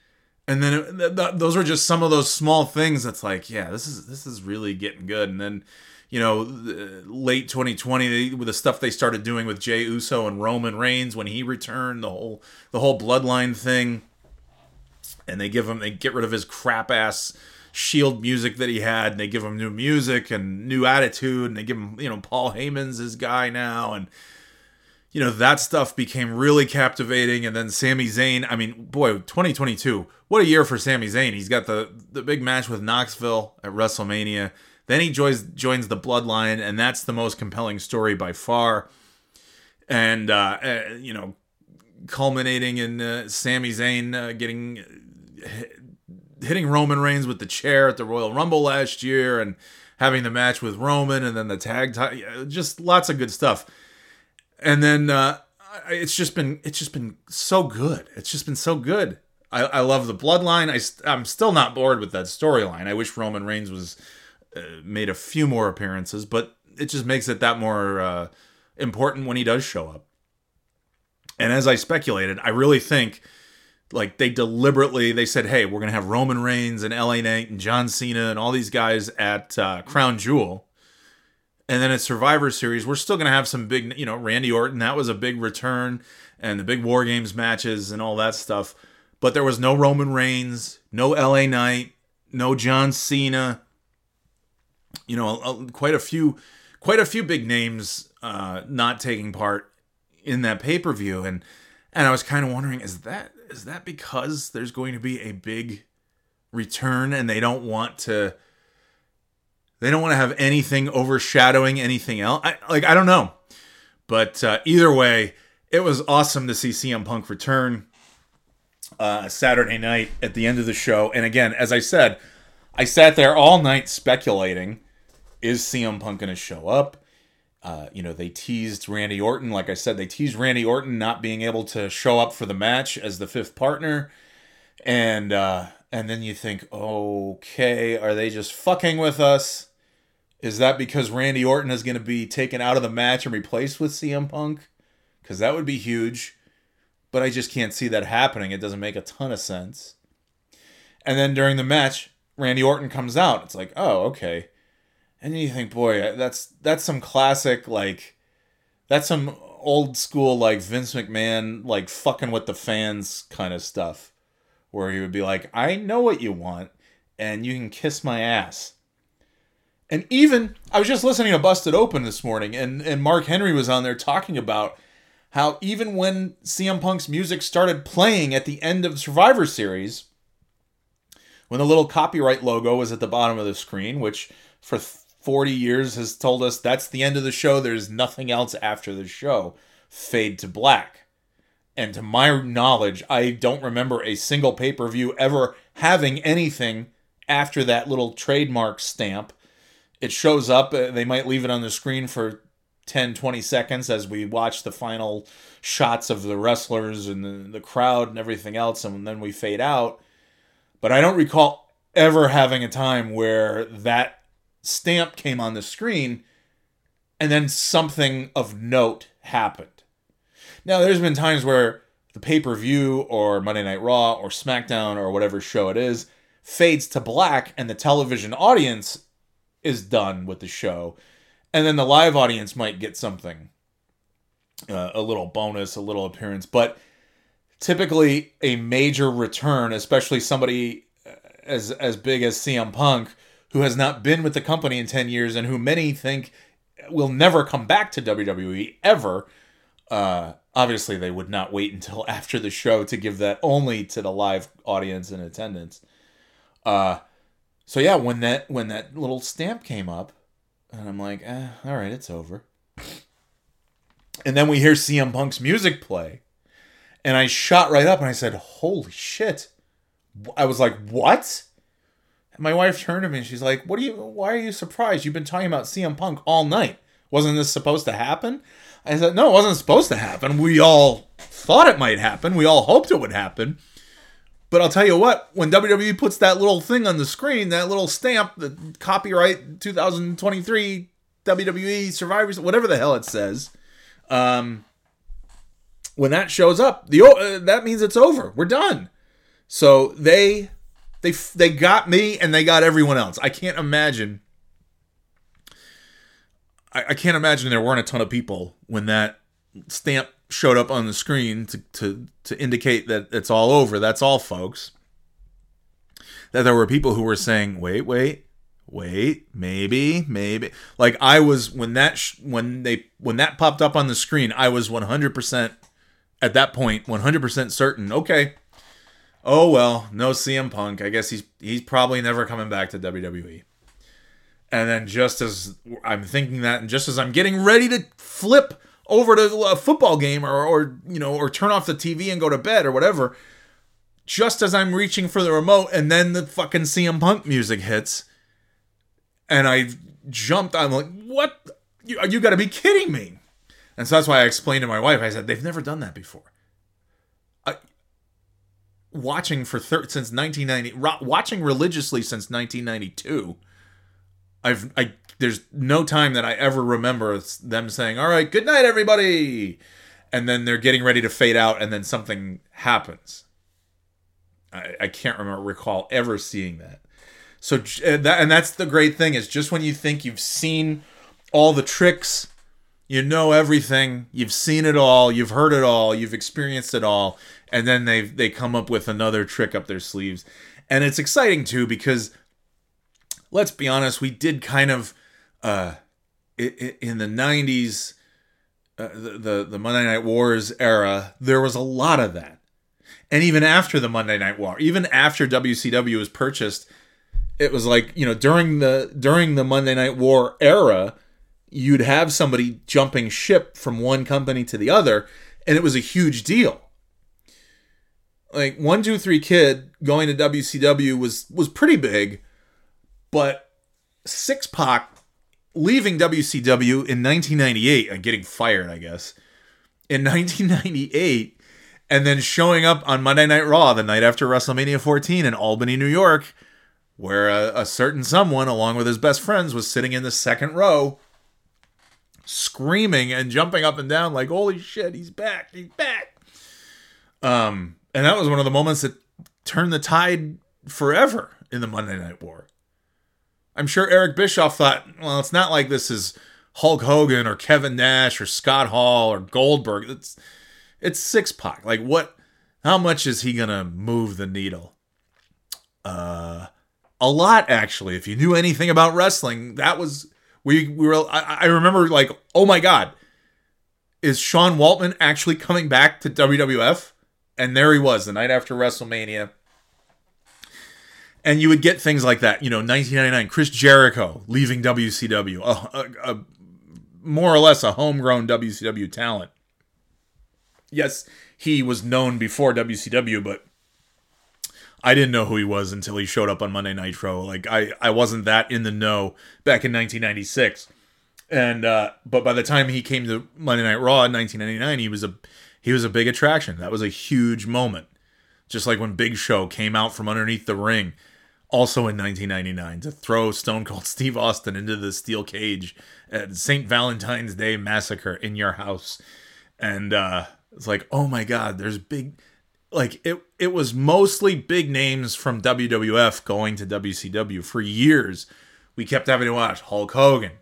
And then it, th- th- those are just some of those small things that's like yeah this is this is really getting good. And then you know late 2020 they, with the stuff they started doing with Jey Uso and Roman Reigns when he returned the whole the whole bloodline thing. And they give him they get rid of his crap ass shield music that he had and they give him new music and new attitude and they give him you know Paul Heyman's his guy now and you know that stuff became really captivating. And then Sami Zayn I mean boy 2022 what a year for Sami Zayn. He's got the the big match with Knoxville at WrestleMania. Then he joins joins the bloodline and that's the most compelling story by far. And uh, uh you know culminating in uh, Sami Zayn uh, getting hitting Roman Reigns with the chair at the Royal Rumble last year and having the match with Roman and then the tag t- just lots of good stuff and then uh, it's just been it's just been so good. It's just been so good. I, I love the bloodline. I I'm still not bored with that storyline. I wish Roman Reigns was uh, made a few more appearances, but it just makes it that more uh, important when he does show up. And as I speculated, I really think like they deliberately they said, "Hey, we're gonna have Roman Reigns and LA Knight and John Cena and all these guys at uh, Crown Jewel." And then at Survivor Series, we're still to have some big, you know, Randy Orton, that was a big return, and the big War Games matches and all that stuff. But there was no Roman Reigns, no LA Knight, no John Cena. You know, a, a, quite a few, quite a few big names uh, not taking part in that pay per view, and and I was kind of wondering, is that is that because there's going to be a big return and they don't want to they don't want to have anything overshadowing anything else. I, like I don't know, but uh, either way, it was awesome to see CM Punk return uh, Saturday night at the end of the show. And again, as I said, I sat there all night speculating: Is CM Punk going to show up? Uh, you know, they teased Randy Orton. Like I said, they teased Randy Orton not being able to show up for the match as the fifth partner, and uh, and then you think, okay, are they just fucking with us? Is that because Randy Orton is going to be taken out of the match and replaced with CM Punk? Because that would be huge. But I just can't see that happening. It doesn't make a ton of sense. And then during the match, Randy Orton comes out. It's like, oh, okay. And you think, boy, that's that's some classic like that's some old school like Vince McMahon like fucking with the fans kind of stuff. Where he would be like, I know what you want, and you can kiss my ass. And even I was just listening to Busted Open this morning, and and Mark Henry was on there talking about how even when CM Punk's music started playing at the end of Survivor Series, when the little copyright logo was at the bottom of the screen, which for 40 years has told us that's the end of the show. There's nothing else after the show. Fade to black. And to my knowledge, I don't remember a single pay per view ever having anything after that little trademark stamp. It shows up, uh, they might leave it on the screen for 10, 20 seconds as we watch the final shots of the wrestlers and the, the crowd and everything else, and then we fade out. But I don't recall ever having a time where that stamp came on the screen and then something of note happened. Now, there's been times where the pay per view or Monday Night Raw or SmackDown or whatever show it is fades to black and the television audience is done with the show. And then the live audience might get something uh, a little bonus, a little appearance. But typically, a major return, especially somebody as as big as CM Punk, who has not been with the company in 10 years and who many think will never come back to WWE ever. Uh, obviously, they would not wait until *laughs* after the show to give that only to the live audience in attendance. Uh, so yeah, when that when that little stamp came up, and I'm like, eh, all right, it's over. And then we hear CM Punk's music play, and I shot right up and I said, "Holy shit!" I was like, "What?" My wife turned to me and she's like, "What are you? Why are you surprised? You've been talking about CM Punk all night. Wasn't this supposed to happen?" I said, "No, it wasn't supposed to happen. We all thought it might happen. We all hoped it would happen." But I'll tell you what, when WWE puts that little thing on the screen, that little stamp, the copyright 2023 WWE Survivors, whatever the hell it says, um, when that shows up, the uh, that means it's over. We're done. So they they they got me and they got everyone else. I can't imagine. I, I can't imagine there weren't a ton of people when that stamp showed up on the screen to to to indicate that it's all over. That's all, folks. That there were people who were saying, "Wait, wait, wait, maybe, maybe." Like I was when that sh- when they when that popped up on the screen, I was 100% at that point 100% certain, okay, oh well, no CM Punk. I guess he's he's probably never coming back to WWE. And then just as I'm thinking that, and just as I'm getting ready to flip over to a football game or, or you know or turn off the TV and go to bed or whatever, just as I'm reaching for the remote, and then the fucking CM Punk music hits, and I jumped. I'm like, what? You, you got to be kidding me! And so that's why I explained to my wife. I said they've never done that before watching for thir- since 1990 ro- watching religiously since 1992 i've i there's no time that i ever remember them saying all right good night everybody and then they're getting ready to fade out and then something happens. I, I can't remember recall ever seeing that. So and, that, and that's the great thing is just when you think you've seen all the tricks you know everything you've seen it all you've heard it all you've experienced it all and then they they come up with another trick up their sleeves. And it's exciting too because let's be honest we did kind of uh in the 90s uh, the, the the Monday Night Wars era there was a lot of that. And even after the Monday Night War even after WCW was purchased it was like you know during the during the Monday Night War era you'd have somebody jumping ship from one company to the other and it was a huge deal like one two three kid going to WCW was was pretty big, but Six Pac leaving WCW in 1998 and getting fired, I guess, in *laughs* 1998, and then showing up on Monday Night Raw the night after WrestleMania 14 in Albany, New York, where a, a certain someone, along with his best friends, was sitting in the second row, screaming and jumping up and down like, "Holy shit, he's back! He's back!" Um, and that was one of the moments that turned the tide forever in the Monday Night War. I'm sure Eric Bischoff thought, well, it's not like this is Hulk Hogan or Kevin Nash or Scott Hall or Goldberg. It's it's Six Pac. Like what? How much is he gonna move the needle? Uh, a lot actually. If you knew anything about wrestling, that was we we were. I, I remember like, oh my god, is Sean Waltman actually coming back to WWF? And there he was the night after WrestleMania. and you would get things like that. You know, 1999, Chris Jericho leaving WCW, a, a, a more or less a homegrown WCW talent. Yes, he was known before WCW, but I didn't know who he was until he showed up on Monday Nitro. Like I, I wasn't that in the know back in 1996. And uh, but by the time he came to Monday Night Raw in 1999, he was a he was a big attraction. That was a huge moment. Just like when Big Show came out from underneath the ring, also in 1999, to throw Stone Cold *laughs* Steve Austin into the steel cage at St. Valentine's Day Massacre in your house, and uh, it's like, oh my God, there's big like it it was mostly big names from WWF going to WCW for years. We kept having to watch Hulk Hogan,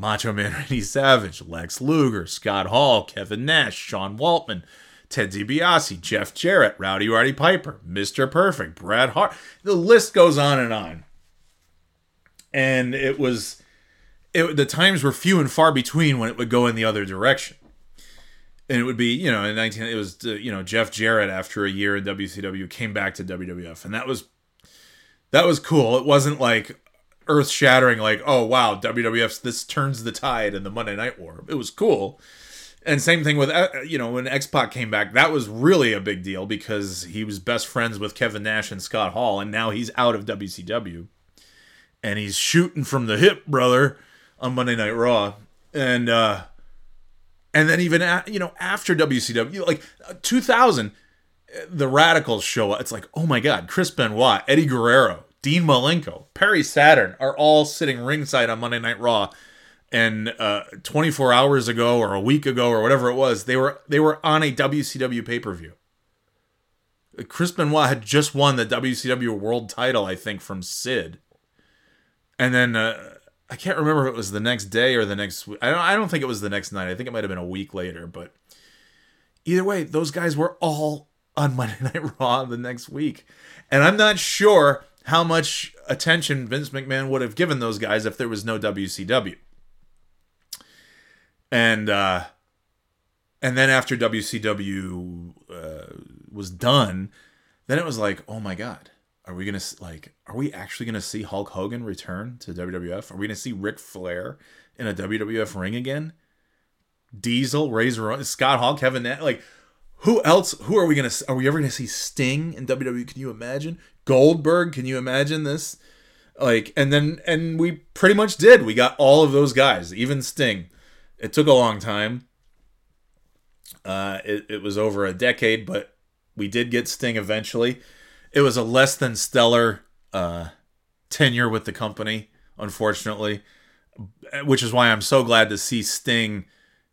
Macho Man *laughs* Randy Savage, Lex Luger, Scott Hall, Kevin Nash, Sean Waltman, Ted DiBiase, Jeff Jarrett, Rowdy Roddy Piper, Mr. Perfect, Bret Hart. The list goes on and on. And it was it, the times were few and far between when it would go in the other direction and it would be you know in 19 it was uh, you know Jeff Jarrett after a year in WCW came back to WWF and that was that was cool it wasn't like earth shattering like oh wow WWF's this turns the tide in the Monday Night War. It was cool. And same thing with uh, you know when X-Pac came back that was really a big deal because he was best friends with Kevin Nash and Scott Hall and now he's out of WCW and he's shooting from the hip brother on Monday Night Raw. And uh and then even at, you know after WCW, like uh, 2000, the Radicalz show up. It's like, oh my God, Chris Benoit, Eddie Guerrero, Dean Malenko, Perry Saturn are all sitting ringside on Monday Night Raw. And uh, 24 hours ago, or a week ago, or whatever it was, they were they were on a WCW pay per view. Chris Benoit had just won the WCW World Title, I think, from Sid. And then uh, I can't remember if it was the next day or the next. I don't. I don't think it was the next night. I think it might have been a week later. But either way, those guys were all on Monday *laughs* Night Raw the next week, and I'm not sure how much attention Vince McMahon would have given those guys if there was no WCW. And uh, and then after WCW uh, was done, then it was like, oh my god, are we gonna like? Are we actually gonna see Hulk Hogan return to WWF? Are we gonna see Ric Flair in a WWF ring again? Diesel, Razor, Scott Hall, Kevin like who else? Who are we gonna? Are we ever gonna see Sting in WWE? Can you imagine Goldberg? Can you imagine this? Like, and then and we pretty much did. We got all of those guys, even Sting. It took a long time. Uh, it, it was over a decade, but we did get Sting eventually it was a less than stellar uh, tenure with the company, unfortunately, which is why I'm so glad to see Sting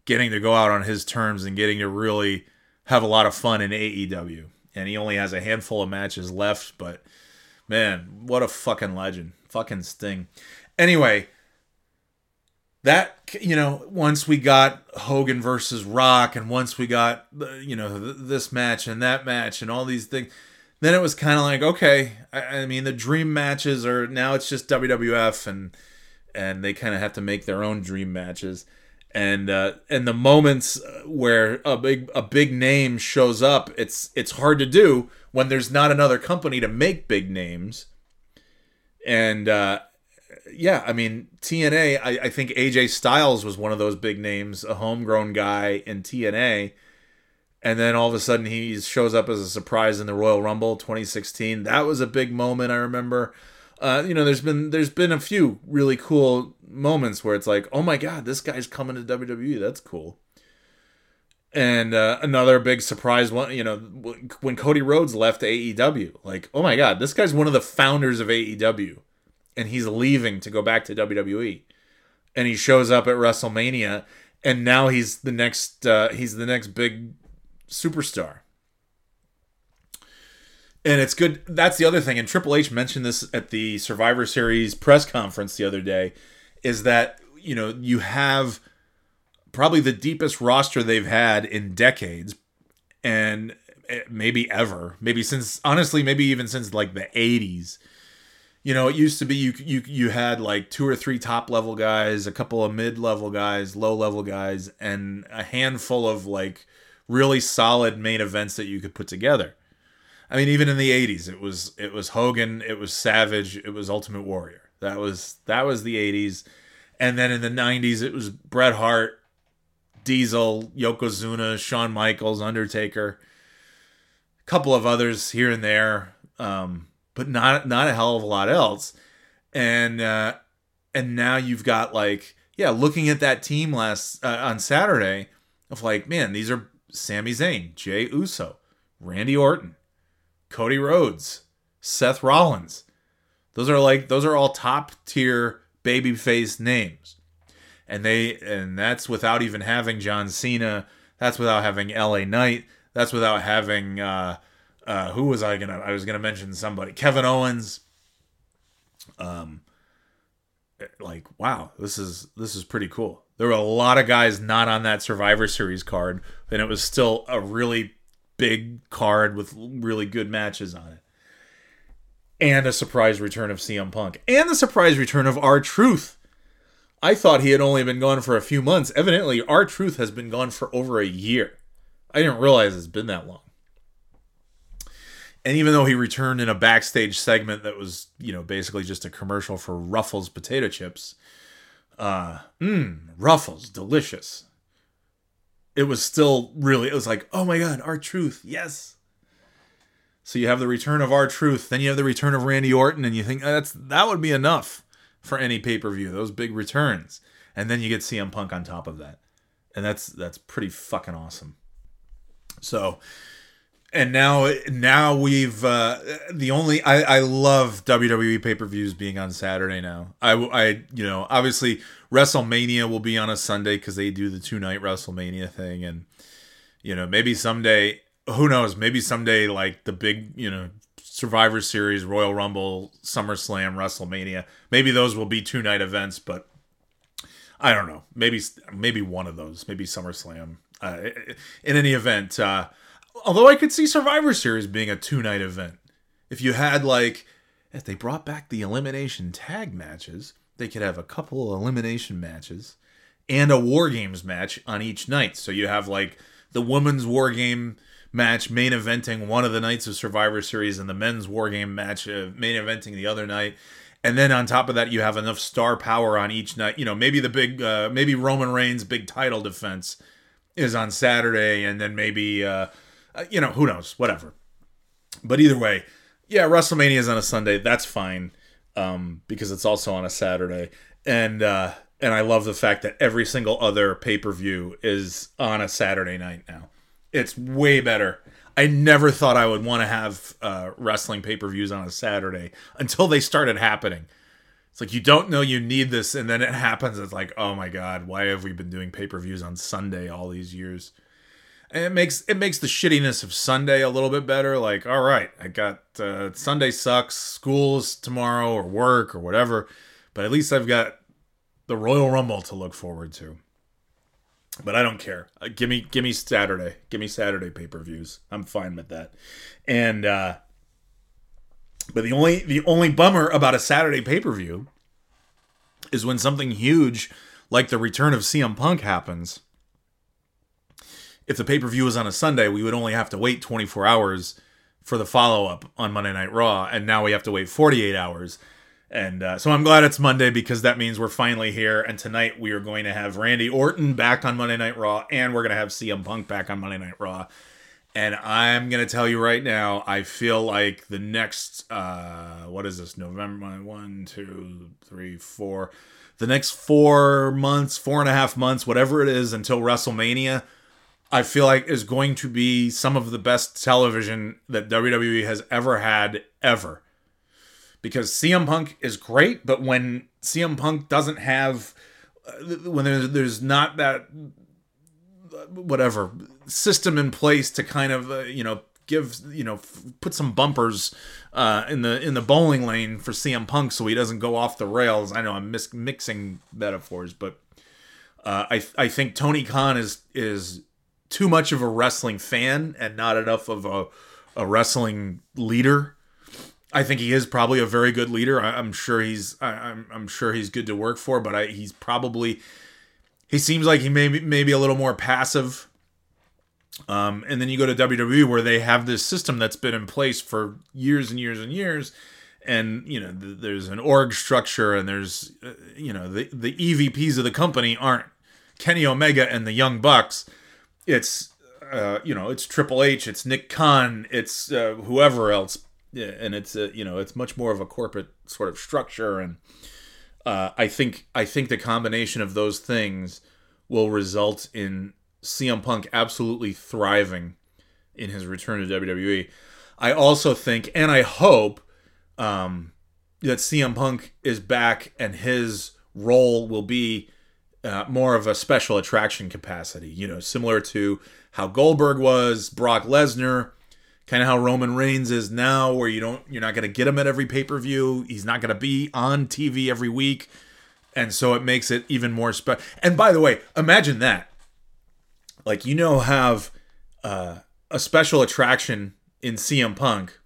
getting to go out on his terms and getting to really have a lot of fun in AEW. And he only has a handful of matches left, but man, what a fucking legend. Fucking Sting. Anyway, that you know once we got hogan versus rock and once we got you know this match and that match and all these things then it was kind of like okay I, I, mean the dream matches are now it's just wwf and and they kind of have to make their own dream matches and uh and the moments where a big a big name shows up it's it's hard to do when there's not another company to make big names and uh yeah i mean tna I, I think aj styles was one of those big names a homegrown guy in tna and then all of a sudden he shows up as a surprise in the Royal Rumble 2016. That was a big moment I remember. Uh, you know, there's been there's been a few really cool moments where it's like, oh my god, this guy's coming to WWE. That's cool. And uh, another big surprise one, you know, when Cody Rhodes left AEW, like, oh my god, this guy's one of the founders of AEW, and he's leaving to go back to WWE, and he shows up at WrestleMania, and now he's the next uh, he's the next big superstar. And it's good. That's the other thing. And Triple H mentioned this at the Survivor Series press conference the other day is that, you know, you have probably the deepest roster they've had in decades and eh, maybe ever. Maybe since, honestly, maybe even since like the 80s you know, it used to be you you you had like two or three top level guys, a couple of mid level guys, low level guys, and a handful of like really solid main events that you could put together. I mean, even in the '80s, it was it was Hogan, it was Savage, it was Ultimate Warrior. That was that was the '80s, and then in the '90s, it was Bret Hart, Diesel, Yokozuna, Shawn Michaels, Undertaker, a couple of others here and there, um, but not not a hell of a lot else. And uh, and now you've got like yeah, looking at that team last uh, on Saturday of like man, these are Sami Zayn, Jey Uso, Randy Orton, Cody Rhodes, Seth Rollins. Those are like those are all top tier babyface names. And they and that's without even having John Cena. That's without having LA Knight. That's without having uh uh who was I gonna I was gonna mention somebody. Kevin Owens. Um like wow, this is this is pretty cool. There were a lot of guys not on that Survivor Series card, and it was still a really big card with really good matches on it. And a surprise return of CM Punk. And the surprise return of R-Truth. I thought he had only been gone for a few months. Evidently, R-Truth has been gone for over a year. I didn't realize it's been that long. And even though he returned in a backstage segment that was, you know, basically just a commercial for Ruffles potato chips, uh, mmm, Ruffles, delicious. It was still really, it was like, oh my God, R-Truth yes. So you have the return of R-Truth then you have the return of Randy Orton, and you think oh, that's that would be enough for any pay per view. Those big returns, and then you get CM Punk on top of that, and that's that's pretty fucking awesome. So, and now now we've uh, the only I I love WWE pay per views being on Saturday now. I I you know obviously WrestleMania will be on a Sunday because they do the two night WrestleMania thing, and you know maybe someday who knows maybe someday like the big you know Survivor Series, Royal Rumble, SummerSlam, WrestleMania. Maybe those will be two night events, but I don't know. Maybe maybe one of those. Maybe SummerSlam. Uh, in any event, uh, although I could see Survivor Series being a two night event. If you had like, if they brought back the elimination tag matches, they could have a couple elimination matches and a War Games match on each night. So you have like the women's War Game match main eventing one of the nights of Survivor Series and the men's War Game match uh, main eventing the other night. And then on top of that, you have enough star power on each night. You know, maybe the big, uh, maybe Roman Reigns' big title defense is on Saturday, and then maybe, uh, uh you know, who knows, whatever. But either way, yeah, WrestleMania is on a Sunday. That's fine um, because it's also on a Saturday, and uh, and I love the fact that every single other pay per view is on a Saturday night now. It's way better. I never thought I would want to have uh, wrestling pay per views on a Saturday until they started happening. It's like you don't know you need this, and then it happens. It's like, oh my god, why have we been doing pay per views on Sunday all these years? And it makes it makes the shittiness of Sunday a little bit better. Like, all right, I got uh, Sunday sucks, school's tomorrow or work or whatever, but at least I've got the Royal Rumble to look forward to. But I don't care. Uh, give me give me Saturday. Give me Saturday pay-per-views. I'm fine with that. And uh but the only the only bummer about a Saturday pay-per-view is when something huge like the return of CM Punk happens. If the pay-per-view was on a Sunday, we would only have to wait 24 hours for the follow-up on Monday Night Raw, and now we have to wait 48 hours and uh, so I'm glad it's Monday because that means we're finally here. And tonight we are going to have Randy Orton back on Monday Night Raw, and we're going to have CM Punk back on Monday Night Raw. And I'm going to tell you right now, I feel like the next, uh, what is this, November, one, two, three, four, the next four months, four and a half months, whatever it is until WrestleMania, I feel like is going to be some of the best television that WWE has ever had, ever because CM Punk is great, but when CM Punk doesn't have, uh, when there's, there's not that whatever system in place to kind of uh, you know give you know f- put some bumpers uh, in the in the bowling lane for CM Punk so he doesn't go off the rails. I know I'm mis- mixing metaphors, but uh, I I think Tony Khan is is too much of a wrestling fan and not enough of a a wrestling leader I think he is probably a very good leader. I, am sure he's I, am I'm, I'm sure he's good to work for, but I, he's probably he seems like he may be maybe a little more passive Um, and then you go to WWE where they have this system that's been in place for years and years and years. And you know, th- there's an org structure, and there's, uh, you know, the the EVPs of the company aren't Kenny Omega and the Young Bucks. It's, uh, you know, it's Triple H, it's Nick Khan, it's uh, whoever else, and it's uh, you know, it's much more of a corporate sort of structure. And uh, I think I think the combination of those things will result in CM Punk absolutely thriving in his return to WWE. I also think, and I hope, um, that CM Punk is back and his role will be uh, more of a special attraction capacity. You know, similar to how Goldberg was, Brock Lesnar, kind of how Roman Reigns is now, where you don't, you're not going to get him at every pay per view. He's not going to be on TV every week, and so it makes it even more special. And by the way, imagine that like you know have uh, a special attraction in CM Punk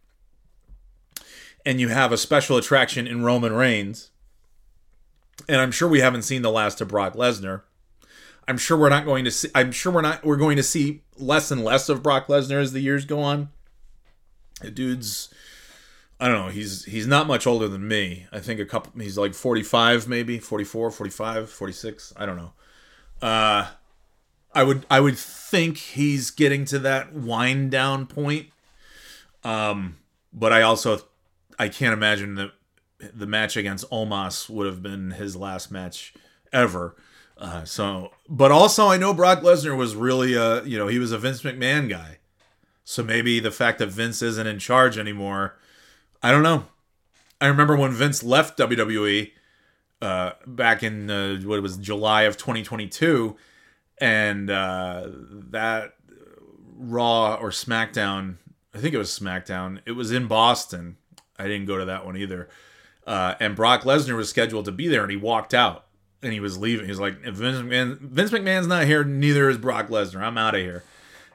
and you have a special attraction in Roman Reigns. And I'm sure we haven't seen the last of Brock Lesnar. I'm sure we're not going to see I'm sure we're not we're going to see less and less of Brock Lesnar as the years go on. The dude's I don't know, he's he's not much older than me. I think a couple he's like 45 maybe, 44, 45, 46, I don't know. Uh I would I would think he's getting to that wind down point. Um, but I also I can't imagine that the match against Omos would have been his last match ever. Uh, so, but also I know Brock Lesnar was really a you know he was a Vince McMahon guy. So maybe the fact that Vince isn't in charge anymore, I don't know. I remember when Vince left WWE uh, back in uh, what it was July of 2022 and uh, that Raw or SmackDown, I think it was SmackDown. It was in Boston. I didn't go to that one either. Uh, and Brock Lesnar was scheduled to be there, and he walked out, and he was leaving. He's like, Vince, McMahon, Vince McMahon's not here, neither is Brock Lesnar. I'm out of here.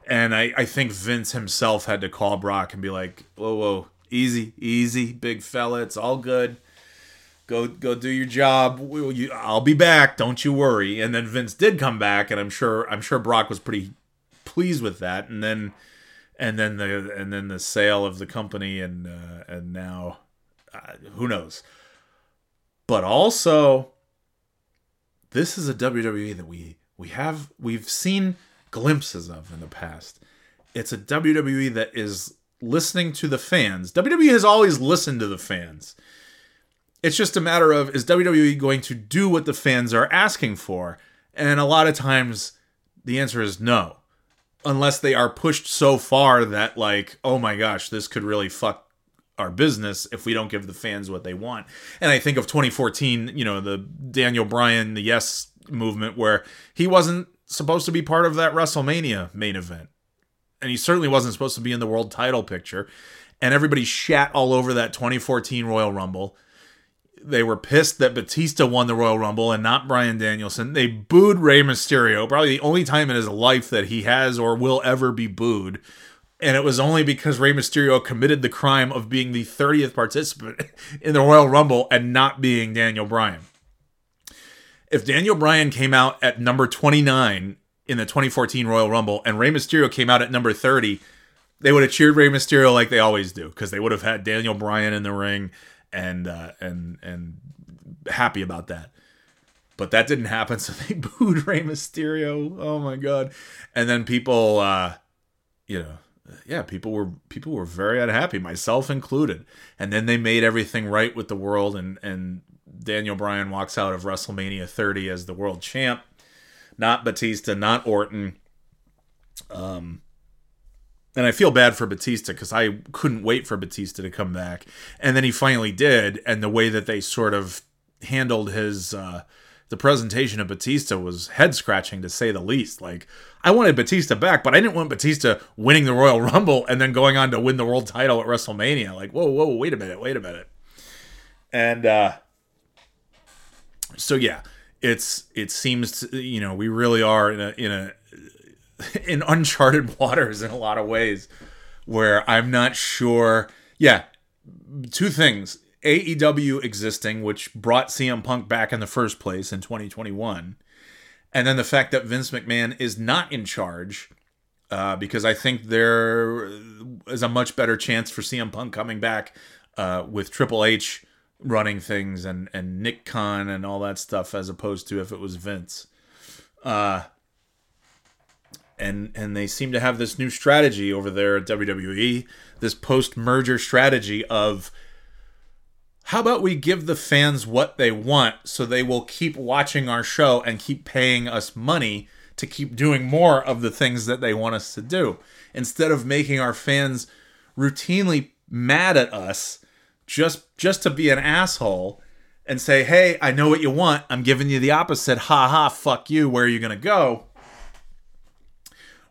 And I, I think Vince himself had to call Brock and be like, whoa, whoa, easy, easy, big fella. It's all good go go do your job. We'll, you, I'll be back. Don't you worry. And then Vince did come back, and I'm sure I'm sure Brock was pretty pleased with that. And then and then the and then the sale of the company, and uh, and now who knows. But also, this is a WWE that we we have we've seen glimpses of in the past. It's a WWE that is listening to the fans. WWE has always listened to the fans it's just a matter of is WWE going to do what the fans are asking for? And a lot of times the answer is no. Unless they are pushed so far that like, oh my gosh, this could really fuck our business if we don't give the fans what they want. And I think of 2014, you know, the Daniel Bryan, the Yes movement where he wasn't supposed to be part of that WrestleMania main event. And he certainly wasn't supposed to be in the world title picture. And everybody shat all over that 2014 Royal Rumble they were pissed that Batista won the Royal Rumble and not Bryan Danielson. They booed Rey Mysterio, probably the only time in his life that he has or will ever be booed. And it was only because Rey Mysterio committed the crime of being the 30th participant in the Royal Rumble and not being Daniel Bryan. If Daniel Bryan came out at number 29 in the 2014 Royal Rumble and Rey Mysterio came out at number 30, they would have cheered Rey Mysterio like they always do because they would have had Daniel Bryan in the ring and uh, and and happy about that. But that didn't happen, *laughs* so they booed Rey Mysterio. Oh my god! And then people, uh, you know, yeah, people were people were very unhappy, myself included. And then they made everything right with the world, and and Daniel Bryan walks out of WrestleMania 30 as the world champ, not Batista, not Orton. Um, and I feel bad for Batista because I couldn't wait for Batista to come back, and then he finally did. And the way that they sort of handled his uh, the presentation of Batista was head scratching to say the least. Like I wanted Batista back, but I didn't want Batista winning the Royal *laughs* Rumble and then going on to win the world title at WrestleMania. Like whoa, whoa, wait a minute, wait a minute. And uh, so yeah, it's it seems to, you know we really are in a in a *laughs* in uncharted *laughs* waters in a lot of ways where I'm not sure. Yeah, two things. AEW existing, which brought CM Punk back in the first place in 2021. And then the fact that Vince McMahon is not in charge uh, because I think there is a much better chance for CM Punk coming back uh, with Triple H running things and and Nick Khan and all that stuff as opposed to if it was Vince. Uh, and and they seem to have this new strategy over there at WWE, this post merger strategy of how about we give the fans what they want so they will keep watching our show and keep paying us money to keep doing more of the things that they want us to do instead of making our fans routinely mad at us just just to be an asshole and say, "Hey, I know what you want. I'm giving you the opposite. Ha ha, fuck you. Where are you to go?"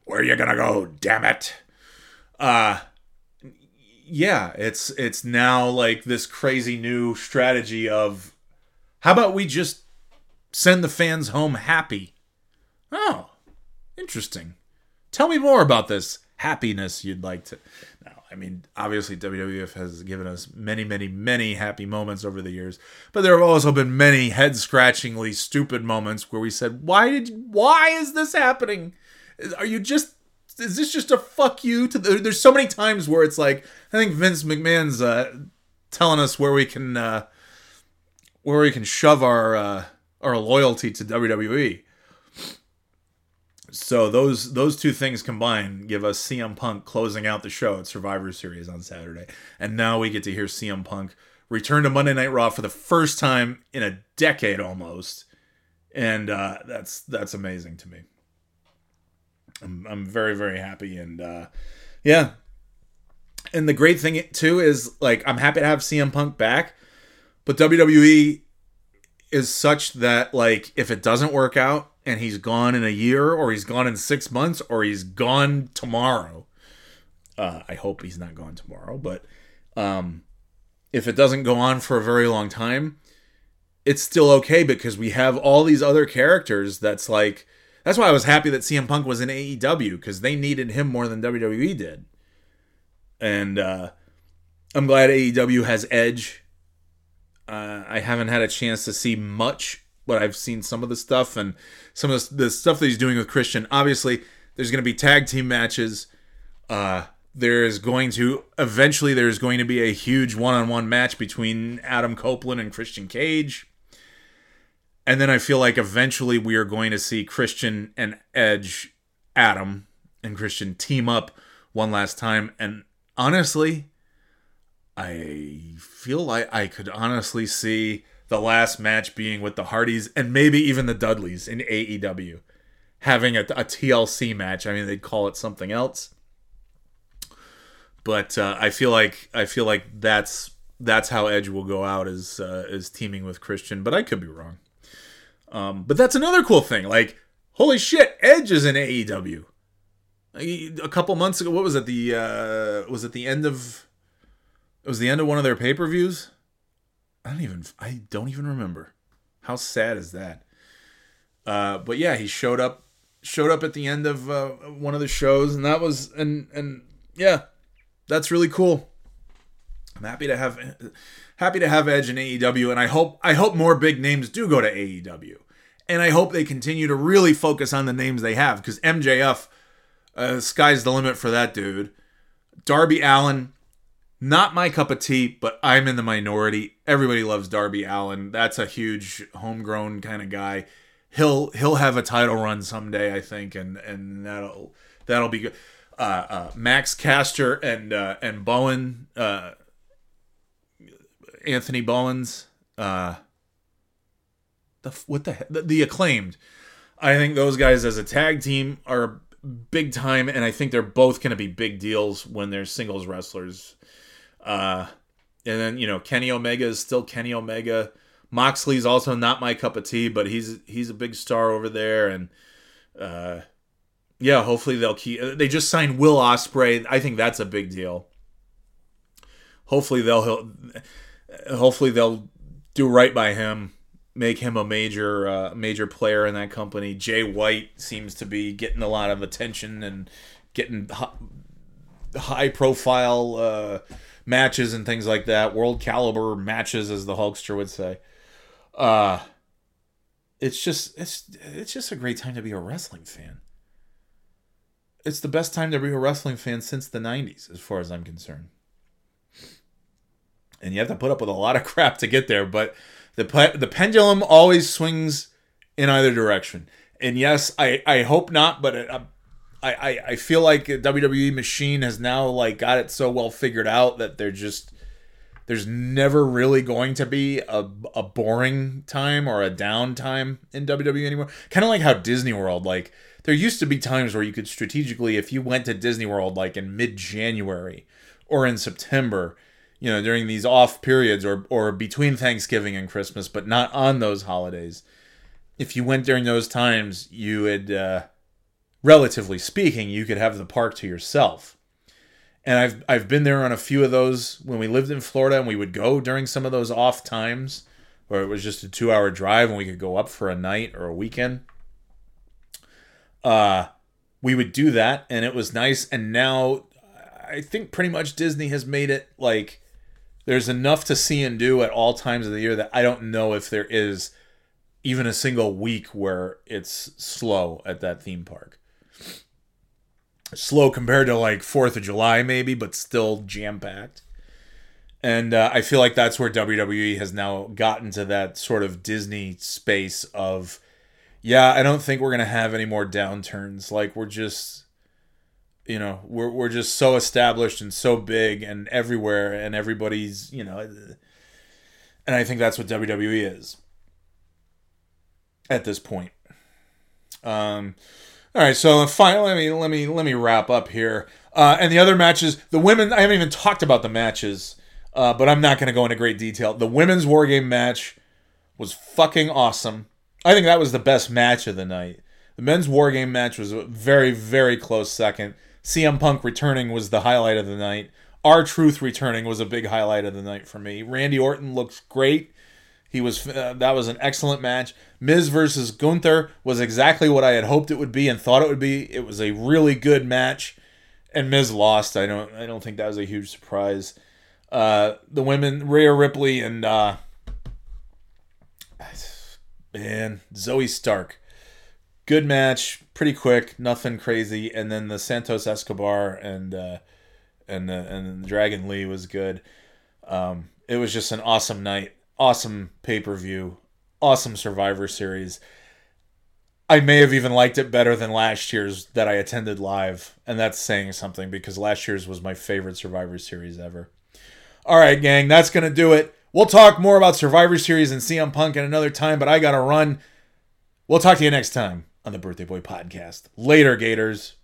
Where are you to go? Damn it. Uh yeah, it's it's now like this crazy new strategy of how about we just send the fans home happy? Oh, interesting. Tell me more about this happiness you'd like to. No, I mean, obviously WWF has given us many, many, many happy moments over the years, but there have also been many head-scratchingly stupid moments where we said, "Why did? Why is this happening? Are you just is this just a fuck you to the, there's so many times where it's like i think vince mcmahon's uh, telling us where we can uh, where we can shove our uh, our loyalty to wwe so those those two things combined give us CM Punk closing out the show at Survivor Series on Saturday, and now we get to hear CM Punk return to Monday Night Raw for the first time in a decade almost, and uh, that's that's amazing to me. I'm, I'm very very happy and uh, yeah. And the great thing too is like I'm happy to have CM Punk back, but WWE is such that like if it doesn't work out and he's gone in a year or he's gone in six months or he's gone tomorrow. Uh, I hope he's not gone tomorrow, but um, if it doesn't go on for a very long time, it's still okay because we have all these other characters that's like that's why I was happy that CM Punk was in AEW because they needed him more than WWE did. And uh, I'm glad AEW has Edge. Uh, I haven't had a chance to see much, but I've seen some of the stuff and some of the, the stuff that he's doing with Christian. Obviously, there's going to be tag team matches. Uh, there's going to eventually there's going to be a huge one-on-one match between Adam Copeland and Christian Cage. And then I feel like eventually we are going to see Christian and Edge, Adam and Christian team up one last time. And honestly, I feel like I could honestly see the last match being with the Hardys and maybe even the Dudleys in AEW having a, a TLC match. I mean, they'd call it something else, but uh, I feel like I feel like that's that's how Edge will go out as uh, is teaming with Christian. But I could be wrong. Um, but that's another cool thing. Like, holy shit, Edge is in AEW. A couple months ago, what was it? The uh, was it the end of? It was the end of one of their pay per views. I don't even. I don't even remember. How sad is that? Uh, but yeah, he showed up. Showed up at the end of uh, one of the shows, and that was and and yeah, that's really cool. I'm happy to have happy to have Edge in AEW, and I hope I hope more big names do go to AEW, and I hope they continue to really focus on the names they have because MJF, uh, sky's the limit for that dude. Darby Allin, not my cup of tea, but I'm in the minority. Everybody loves Darby Allin. That's a huge homegrown kind of guy. He'll he'll have a title run someday, I think, and and that'll that'll be good. Uh, uh, Max Caster and uh, and Bowen uh, Anthony Bowens, uh, the what the, the the acclaimed. I think those guys as a tag team are big time, and I think they're both going to be big deals when they're singles wrestlers. Uh, and then you know Kenny Omega is still Kenny Omega. Moxley's also not my cup of tea, but he's he's a big star over there, and uh, yeah, hopefully they'll keep. They just signed Will Ospreay. I think that's a big deal. Hopefully they'll hopefully they'll do right by him, make him a major uh, major player in that company. Jay White seems to be getting a lot of attention and getting high profile uh, matches and things like that, world caliber matches, as the Hulkster would say. Uh, it's just it's it's just a great time to be a wrestling fan. it's the best time to be a wrestling fan since the 90s, as far as I'm concerned. And you have to put up with a lot of *laughs* crap to get there, but the, pe- the pendulum always swings in either direction. And yes, I, I hope not, but it, I, I, I feel like WWE machine has now like got it so well figured out that they're just there's never really going to be a, a boring time or a down time in WWE anymore. Kind of like how Disney World, like there used to be times where you could strategically, if you went to Disney World like in mid January or in September, you know, during these off periods or or between Thanksgiving and Christmas, but not on those holidays. If you went during those times, you would, uh, relatively speaking, you could have the park to yourself. And I've I've been there on a few of those when we lived in Florida, and we would go during some of those off times, where it was just a two-hour drive, and we could go up for a night or a weekend uh, we would do that, and it was nice. And now, I think pretty much Disney has made it like there's enough to see and do at all times of the year that I don't know if there is even a single week where it's slow at that theme park. Slow compared to like Fourth of July, maybe, but still jam packed. And uh, I feel like that's where WWE has now gotten to that sort of Disney space of yeah, I don't think we're gonna have any more downturns. Like we're just, you know, we're we're just so established and so big and everywhere, and everybody's, you know, and I think that's what WWE is at this point. Um, all right, so finally, let me let me let me wrap up here. Uh, and the other matches, the women, I haven't even talked about the matches, uh, but I'm not going to go into great detail. The women's war game match was fucking awesome. I think that was the best match of the night. The men's war game match was a very, very close second. CM Punk returning was the highlight of the night. R-Truth returning was a big highlight of the night for me. Randy Orton looks great. He was uh, that was an excellent match. Miz versus Gunther was exactly what I had hoped it would be and thought it would be. It was a really good match, and Miz lost. I don't I don't think that was a huge surprise. Uh, the women Rhea Ripley and uh, *sighs* Man, Zoey Stark. Good match, pretty quick, nothing crazy, and then the Santos Escobar and uh, and uh, and Dragon Lee was good. Um, it was just an awesome night, awesome pay per view, awesome Survivor Series. I may have even liked it better than last year's that I attended live, and that's saying something because last year's was my favorite Survivor Series ever. All right, gang, that's gonna do it. We'll talk more about Survivor Series and CM Punk at another time, but I got to run. We'll talk to you next time on the Birthday Boy Podcast. Later, Gators.